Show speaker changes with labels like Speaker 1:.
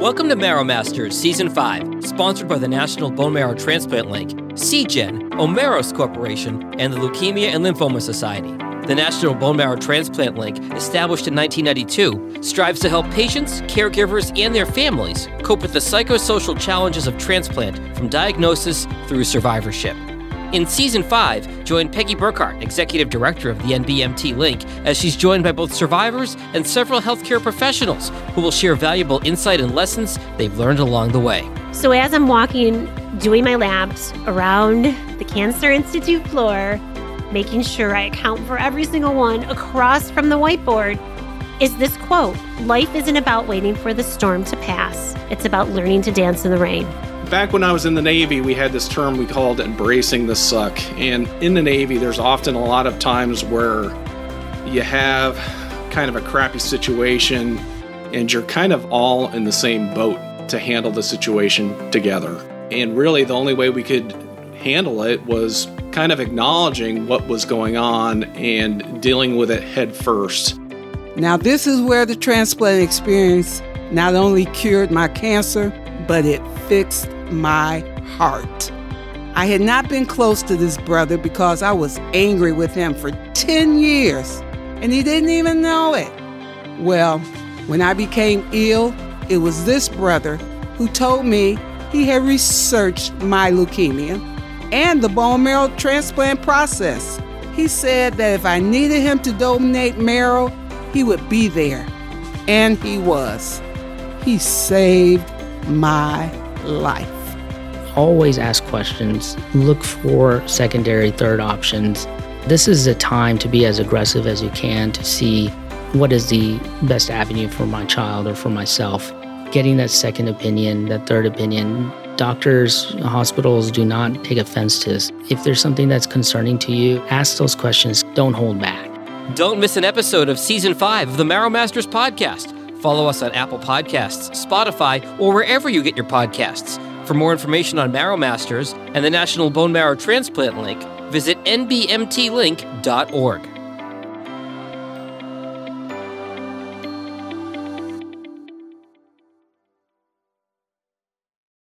Speaker 1: Welcome to Marrow Masters Season 5, sponsored by the National Bone Marrow Transplant Link, Seagen, Omeros Corporation, and the Leukemia and Lymphoma Society. The National Bone Marrow Transplant Link, established in 1992, strives to help patients, caregivers, and their families cope with the psychosocial challenges of transplant from diagnosis through survivorship. In season 5, join Peggy Burkhard, executive director of the NBMT Link, as she's joined by both survivors and several healthcare professionals who will share valuable insight and lessons they've learned along the way.
Speaker 2: So, as I'm walking, doing my labs around the Cancer Institute floor, making sure I account for every single one across from the whiteboard, is this quote Life isn't about waiting for the storm to pass, it's about learning to dance in the rain
Speaker 3: back when I was in the Navy, we had this term we called embracing the suck. And in the Navy, there's often a lot of times where you have kind of a crappy situation and you're kind of all in the same boat to handle the situation together. And really, the only way we could handle it was kind of acknowledging what was going on and dealing with it head first.
Speaker 4: Now, this is where the transplant experience not only cured my cancer, but it fixed my heart. I had not been close to this brother because I was angry with him for 10 years, and he didn't even know it. Well, when I became ill, it was this brother who told me he had researched my leukemia and the bone marrow transplant process. He said that if I needed him to donate marrow, he would be there. And he was. He saved my life
Speaker 5: always ask questions, look for secondary, third options. This is a time to be as aggressive as you can to see what is the best avenue for my child or for myself. Getting that second opinion, that third opinion. Doctors, hospitals do not take offense to this. If there's something that's concerning to you, ask those questions. Don't hold back.
Speaker 1: Don't miss an episode of season five of the Marrow Masters podcast. Follow us on Apple Podcasts, Spotify, or wherever you get your podcasts. For more information on Marrow Masters and the National Bone Marrow Transplant Link, visit nbmtlink.org.